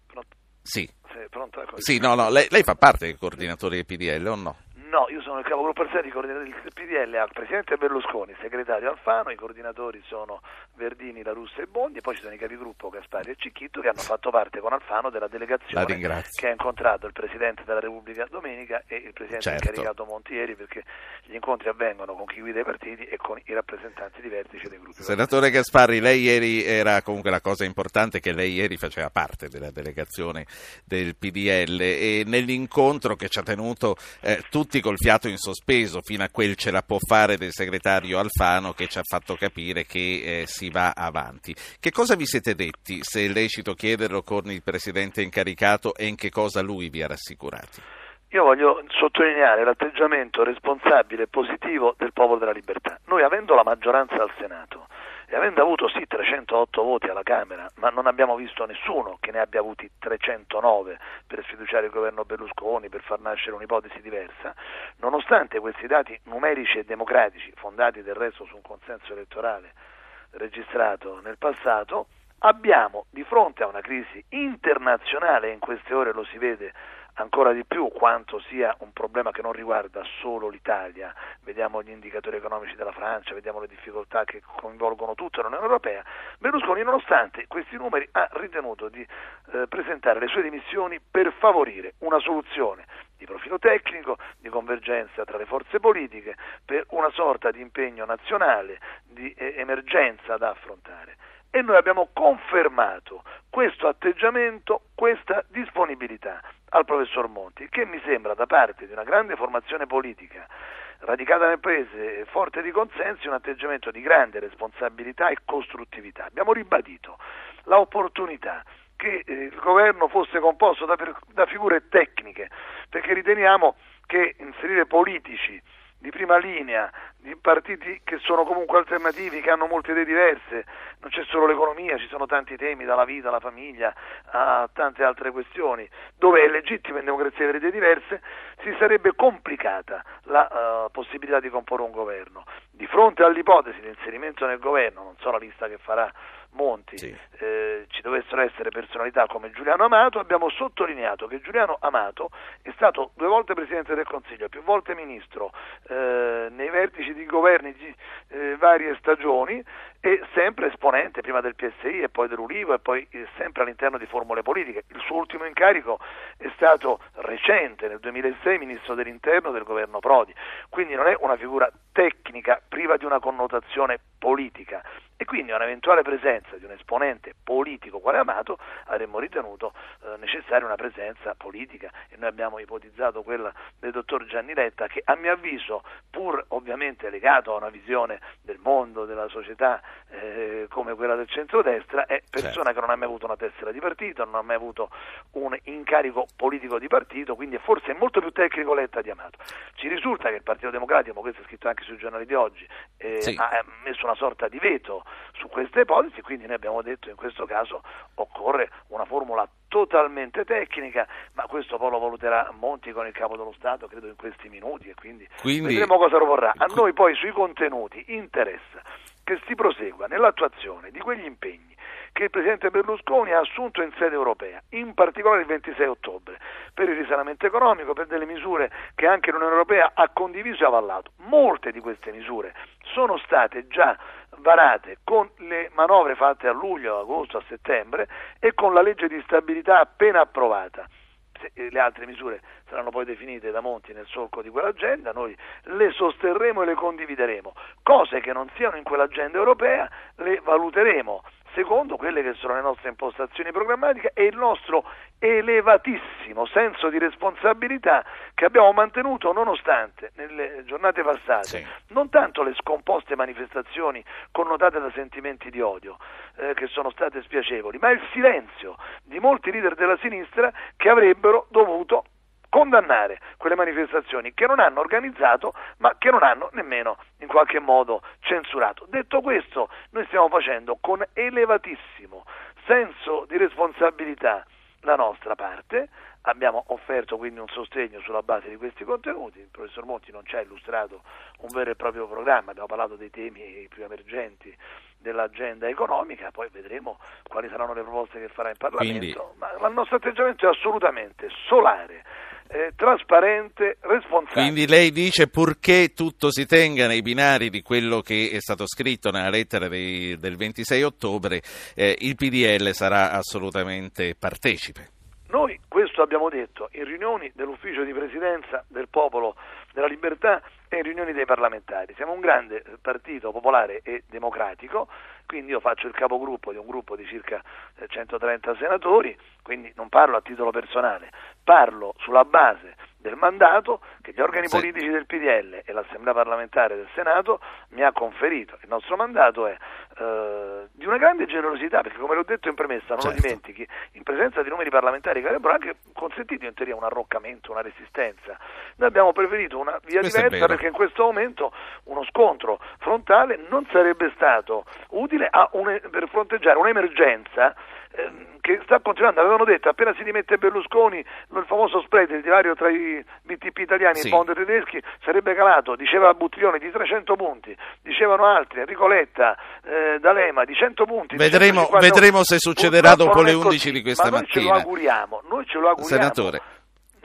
Pronto? Sì. Sì, pronto, ecco. sì no, no, lei, lei, fa parte del coordinatore del PDL o no? No, io sono il capogruppo al coordinatore del PDL al Presidente Berlusconi, segretario Alfano, i coordinatori sono Verdini, La Russa e Bondi e poi ci sono i capigruppo Gaspari e Cicchitto che hanno fatto parte con Alfano della delegazione che ha incontrato il Presidente della Repubblica domenica e il Presidente certo. incaricato Montieri perché gli incontri avvengono con chi guida i partiti e con i rappresentanti di vertice dei gruppi. Senatore Gasparri, lei ieri era comunque la cosa importante che lei ieri faceva parte della delegazione del PDL e nell'incontro che ci ha tenuto eh, tutti col fiato in sospeso fino a quel ce la può fare del segretario Alfano che ci ha fatto capire che eh, si va avanti. Che cosa vi siete detti, se è lecito chiederlo con il Presidente incaricato e in che cosa lui vi ha rassicurati? Io voglio sottolineare l'atteggiamento responsabile e positivo del popolo della libertà. Noi avendo la maggioranza al Senato, avendo avuto sì 308 voti alla Camera, ma non abbiamo visto nessuno che ne abbia avuti 309 per sfiduciare il governo Berlusconi, per far nascere un'ipotesi diversa, nonostante questi dati numerici e democratici, fondati del resto su un consenso elettorale registrato nel passato, abbiamo di fronte a una crisi internazionale, in queste ore lo si vede ancora di più quanto sia un problema che non riguarda solo l'Italia, vediamo gli indicatori economici della Francia, vediamo le difficoltà che coinvolgono tutta l'Unione Europea, Berlusconi nonostante questi numeri ha ritenuto di eh, presentare le sue dimissioni per favorire una soluzione di profilo tecnico, di convergenza tra le forze politiche, per una sorta di impegno nazionale, di eh, emergenza da affrontare e noi abbiamo confermato questo atteggiamento, questa disponibilità al professor Monti, che mi sembra da parte di una grande formazione politica radicata nel Paese, forte di consensi, un atteggiamento di grande responsabilità e costruttività. Abbiamo ribadito l'opportunità che eh, il governo fosse composto da, da figure tecniche, perché riteniamo che inserire politici di prima linea, di partiti che sono comunque alternativi, che hanno molte idee diverse, non c'è solo l'economia, ci sono tanti temi, dalla vita alla famiglia a tante altre questioni, dove è legittimo in democrazia avere idee diverse, si sarebbe complicata la uh, possibilità di comporre un governo. Di fronte all'ipotesi di inserimento nel governo, non so la lista che farà Monti sì. eh, ci dovessero essere personalità come Giuliano Amato, abbiamo sottolineato che Giuliano Amato è stato due volte Presidente del Consiglio, più volte Ministro eh, nei vertici di governi di eh, varie stagioni e sempre esponente prima del PSI e poi dell'Ulivo e poi eh, sempre all'interno di formule politiche. Il suo ultimo incarico è stato recente, nel 2006, Ministro dell'Interno del governo Prodi, quindi non è una figura tecnica priva di una connotazione politica. E quindi un'eventuale presenza di un esponente politico quale Amato avremmo ritenuto eh, necessaria una presenza politica. E noi abbiamo ipotizzato quella del dottor Gianni Letta che a mio avviso pur ovviamente legato a una visione del mondo, della società eh, come quella del centrodestra è persona certo. che non ha mai avuto una tessera di partito, non ha mai avuto un incarico politico di partito, quindi forse è molto più tecnico Letta di Amato. Ci risulta che il Partito Democratico, questo è scritto anche sui giornali di oggi, eh, sì. ha messo una sorta di veto su queste ipotesi, quindi noi abbiamo detto in questo caso occorre una formula totalmente tecnica, ma questo poi lo valuterà Monti con il capo dello Stato, credo in questi minuti, e quindi, quindi... vedremo cosa proporrà. A noi poi sui contenuti interessa che si prosegua nell'attuazione di quegli impegni che il Presidente Berlusconi ha assunto in sede europea, in particolare il 26 ottobre, per il risanamento economico, per delle misure che anche l'Unione Europea ha condiviso e avallato. Molte di queste misure sono state già varate con le manovre fatte a luglio, agosto, a settembre e con la legge di stabilità appena approvata. Se le altre misure saranno poi definite da Monti nel solco di quell'agenda, noi le sosterremo e le condivideremo. Cose che non siano in quell'agenda europea le valuteremo secondo quelle che sono le nostre impostazioni programmatiche e il nostro elevatissimo senso di responsabilità che abbiamo mantenuto nonostante nelle giornate passate sì. non tanto le scomposte manifestazioni connotate da sentimenti di odio eh, che sono state spiacevoli, ma il silenzio di molti leader della sinistra che avrebbero dovuto condannare quelle manifestazioni che non hanno organizzato ma che non hanno nemmeno in qualche modo censurato. Detto questo, noi stiamo facendo con elevatissimo senso di responsabilità la nostra parte, abbiamo offerto quindi un sostegno sulla base di questi contenuti, il professor Monti non ci ha illustrato un vero e proprio programma, abbiamo parlato dei temi più emergenti dell'agenda economica, poi vedremo quali saranno le proposte che farà in Parlamento, quindi... ma il nostro atteggiamento è assolutamente solare eh, trasparente, responsabile. Quindi lei dice purché tutto si tenga nei binari di quello che è stato scritto nella lettera dei, del 26 ottobre, eh, il PDL sarà assolutamente partecipe. Noi questo abbiamo detto in riunioni dell'ufficio di presidenza del popolo della libertà e riunioni dei parlamentari. Siamo un grande partito popolare e democratico, quindi io faccio il capogruppo di un gruppo di circa 130 eh, senatori, quindi non parlo a titolo personale, parlo sulla base del mandato che gli organi sì. politici del PDL e l'Assemblea parlamentare del Senato mi ha conferito. Il nostro mandato è eh, di una grande generosità, perché come l'ho detto in premessa, non certo. lo dimentichi, in presenza di numeri parlamentari che avrebbero anche consentito in teoria un arroccamento, una resistenza. Noi abbiamo preferito una via questo diversa perché in questo momento uno scontro frontale non sarebbe stato utile un, per fronteggiare un'emergenza che sta continuando, avevano detto appena si dimette Berlusconi il famoso spread, il divario tra i BTP italiani sì. e i bond tedeschi sarebbe calato, diceva Buttiglione di 300 punti, dicevano altri, Enrico Letta, eh, D'Alema di 100 punti. Vedremo, vedremo se succederà dopo le 11 così, di questa ma mattina. Noi ce lo auguriamo, noi ce lo auguriamo. Senatore.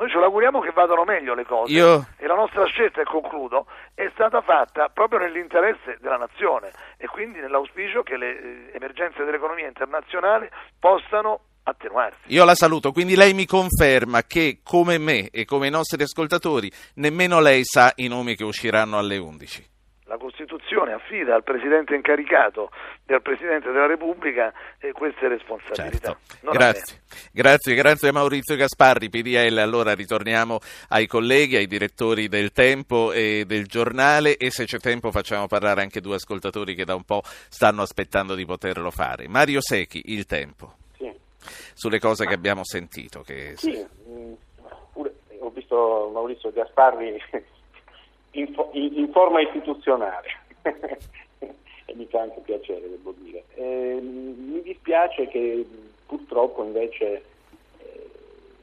Noi ce lo auguriamo che vadano meglio le cose. Io... e la nostra scelta, e concludo, è stata fatta proprio nell'interesse della nazione e quindi nell'auspicio che le eh, emergenze dell'economia internazionale possano attenuarsi. Io la saluto, quindi lei mi conferma che come me e come i nostri ascoltatori nemmeno lei sa i nomi che usciranno alle 11 la Costituzione affida al Presidente incaricato e al Presidente della Repubblica eh, queste responsabilità. Certo. Grazie. grazie, grazie Maurizio Gasparri, PDL. Allora ritorniamo ai colleghi, ai direttori del Tempo e del giornale e se c'è tempo facciamo parlare anche due ascoltatori che da un po' stanno aspettando di poterlo fare. Mario Secchi, Il Tempo. Sì. Sulle cose che abbiamo sentito. Che... Sì, mm, ho visto Maurizio Gasparri in, in forma istituzionale *laughs* e mi fa anche piacere, devo dire. Eh, mi dispiace che purtroppo invece eh,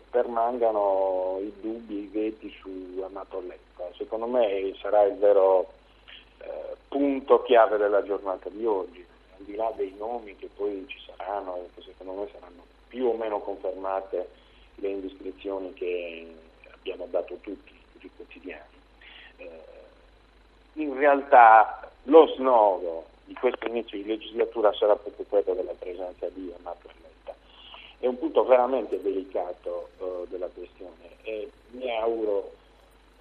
permangano i dubbi, i veti su Amato Letta. Secondo me sarà il vero eh, punto chiave della giornata di oggi, al di là dei nomi che poi ci saranno, che secondo me saranno più o meno confermate le indiscrezioni che abbiamo dato tutti sui quotidiani eh, in realtà lo snodo di questo inizio di legislatura sarà proprio quello della presenza di Amato Letta. È un punto veramente delicato uh, della questione e mi auguro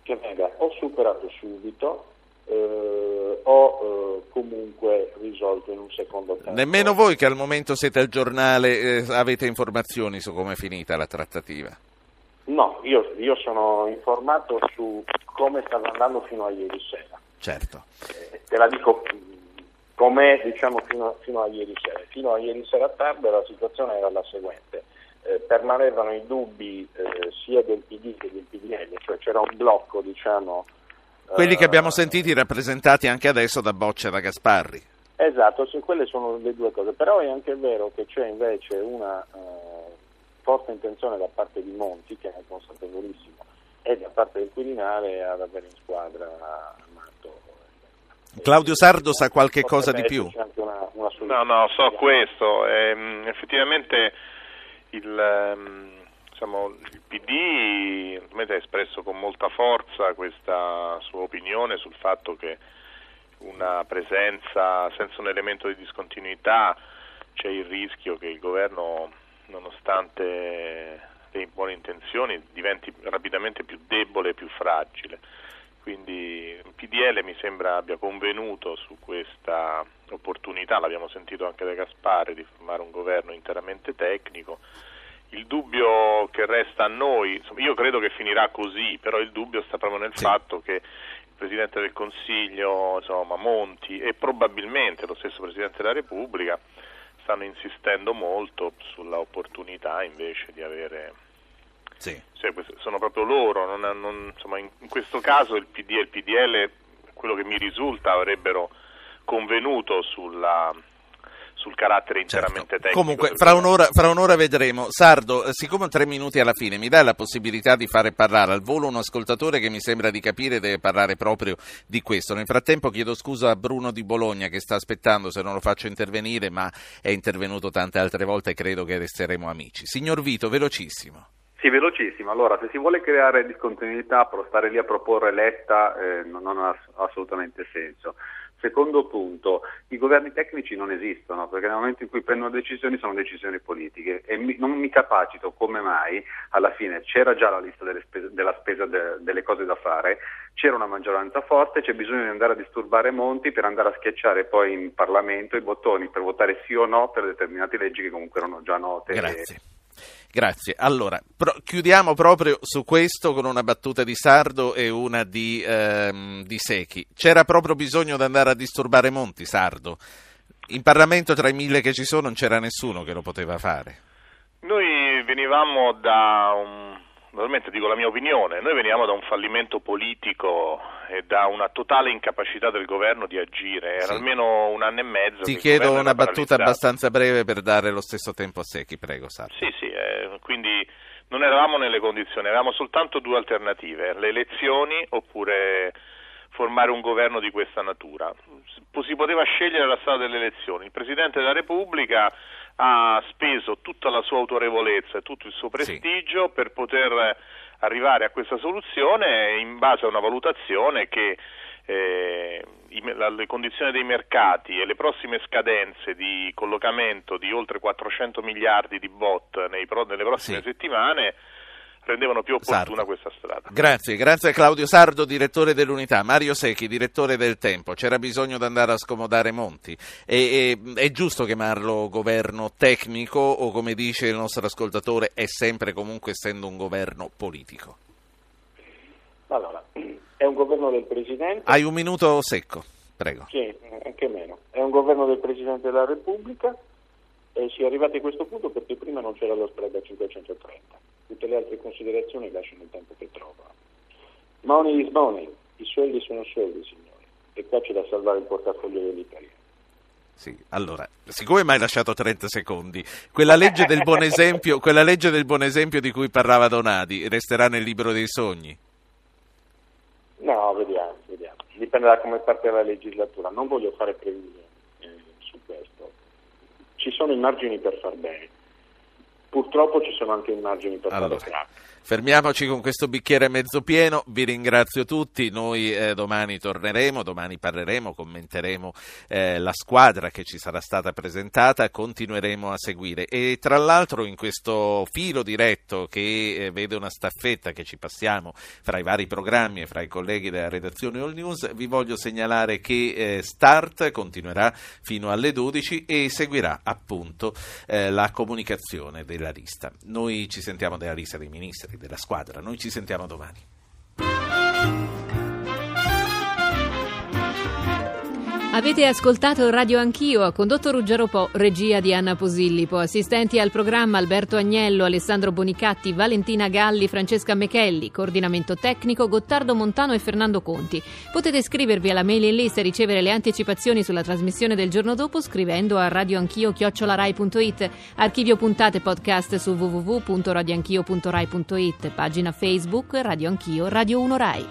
che venga o superato subito uh, o uh, comunque risolto in un secondo tempo. Nemmeno voi che al momento siete al giornale eh, avete informazioni su come è finita la trattativa? No, io, io sono informato su come stava andando fino a ieri sera. Certo. Eh, te la dico com'è diciamo, fino, fino, a ieri sera. Fino a ieri sera tardi la situazione era la seguente. Eh, permanevano i dubbi eh, sia del PD che del PDL, cioè c'era un blocco, diciamo... Quelli che abbiamo sentiti rappresentati anche adesso da Boccia e da Gasparri. Esatto, quelle sono le due cose, però è anche vero che c'è invece una eh, forte intenzione da parte di Monti, che è consapevolissimo, e da parte del Quirinale ad avere in squadra Amato. Claudio Sardo sa qualche cosa di più? Una, una no, no, so questo. Ehm, effettivamente il, ehm, diciamo, il PD ha espresso con molta forza questa sua opinione sul fatto che una presenza senza un elemento di discontinuità c'è il rischio che il governo, nonostante le buone intenzioni, diventi rapidamente più debole e più fragile. Quindi il PDL mi sembra abbia convenuto su questa opportunità, l'abbiamo sentito anche da Gaspare, di formare un governo interamente tecnico. Il dubbio che resta a noi, io credo che finirà così, però il dubbio sta proprio nel sì. fatto che il Presidente del Consiglio, insomma, Monti e probabilmente lo stesso Presidente della Repubblica stanno insistendo molto sulla opportunità invece di avere sì. Cioè, sono proprio loro, non, non, insomma, in, in, questo caso il PD e il PDL, quello che mi risulta, avrebbero convenuto sulla, sul carattere interamente certo. tecnico. Comunque, fra un'ora, fra un'ora, vedremo. Sardo, eh, siccome ho tre minuti alla fine, mi dai la possibilità di fare parlare al volo un ascoltatore che mi sembra di capire deve parlare proprio di questo. Nel frattempo chiedo scusa a Bruno di Bologna che sta aspettando se non lo faccio intervenire, ma è intervenuto tante altre volte e credo che resteremo amici. Signor Vito, velocissimo. Sì, velocissimo. Allora, se si vuole creare discontinuità, però stare lì a proporre Letta eh, non, ha assolutamente senso. Secondo punto, i governi tecnici non esistono perché nel momento in cui prendono decisioni sono decisioni politiche e mi, non mi capacito come mai alla fine c'era già la lista spese, della spesa de, delle cose da fare, c'era una maggioranza forte, c'è bisogno di andare a disturbare Monti per andare a schiacciare poi in Parlamento i bottoni per votare sì o no per determinate leggi che comunque erano già note. Grazie. E, Grazie. Allora, pro- chiudiamo proprio su questo con una battuta di Sardo e una di, ehm, di Secchi. C'era proprio bisogno di andare a disturbare Monti, Sardo. In Parlamento tra i mille che ci sono non c'era nessuno che lo poteva fare. Noi venivamo da un naturalmente dico la mia opinione, noi veniamo da un fallimento politico e da una totale incapacità del governo di agire, era sì. almeno un anno e mezzo. Ti chiedo una battuta abbastanza breve per dare lo stesso tempo a Secchi, prego Sarto. Sì, sì, eh, quindi non eravamo nelle condizioni, avevamo soltanto due alternative, le elezioni oppure formare un governo di questa natura. Si poteva scegliere la strada delle elezioni, il Presidente della Repubblica ha speso tutta la sua autorevolezza e tutto il suo prestigio sì. per poter arrivare a questa soluzione in base a una valutazione che eh, le condizioni dei mercati e le prossime scadenze di collocamento di oltre 400 miliardi di bot nei, nelle prossime sì. settimane rendevano più opportuna Sardo. questa strada. Grazie, grazie a Claudio Sardo, direttore dell'unità, Mario Secchi, direttore del Tempo. C'era bisogno di andare a scomodare Monti. E, e, è giusto chiamarlo governo tecnico o come dice il nostro ascoltatore è sempre comunque essendo un governo politico? Allora, è un governo del Presidente. Hai un minuto secco, prego. Sì, anche meno. È un governo del Presidente della Repubblica e si è arrivati a questo punto perché prima non c'era lo spread a 530 tutte le altre considerazioni lasciano il tempo che trova. Money is money, i soldi sono soldi, signori, e qua c'è da salvare il portafoglio degli italiani. Sì, allora, siccome mi hai lasciato 30 secondi, quella legge, del buon esempio, *laughs* quella legge del buon esempio di cui parlava Donadi resterà nel libro dei sogni? No, vediamo, vediamo. Dipende da come parte la legislatura. Non voglio fare previsioni eh, su questo. Ci sono i margini per far bene purtroppo ci sono anche immagini per allora. Fermiamoci con questo bicchiere mezzo pieno, vi ringrazio tutti, noi eh, domani torneremo, domani parleremo, commenteremo eh, la squadra che ci sarà stata presentata, continueremo a seguire. E tra l'altro in questo filo diretto che eh, vede una staffetta che ci passiamo fra i vari programmi e fra i colleghi della redazione All News, vi voglio segnalare che eh, Start continuerà fino alle 12 e seguirà appunto eh, la comunicazione della lista. Noi ci sentiamo della lista dei ministri della squadra. Noi ci sentiamo domani. Avete ascoltato Radio Anch'io, ha condotto Ruggero Po, regia di Anna Posillipo, assistenti al programma Alberto Agnello, Alessandro Bonicatti, Valentina Galli, Francesca Mechelli, coordinamento tecnico Gottardo Montano e Fernando Conti. Potete iscrivervi alla mailing list e ricevere le anticipazioni sulla trasmissione del giorno dopo scrivendo a radioanchio.it, archivio puntate podcast su www.radioanchio.rai.it, pagina Facebook Radio Anch'io, Radio 1 Rai.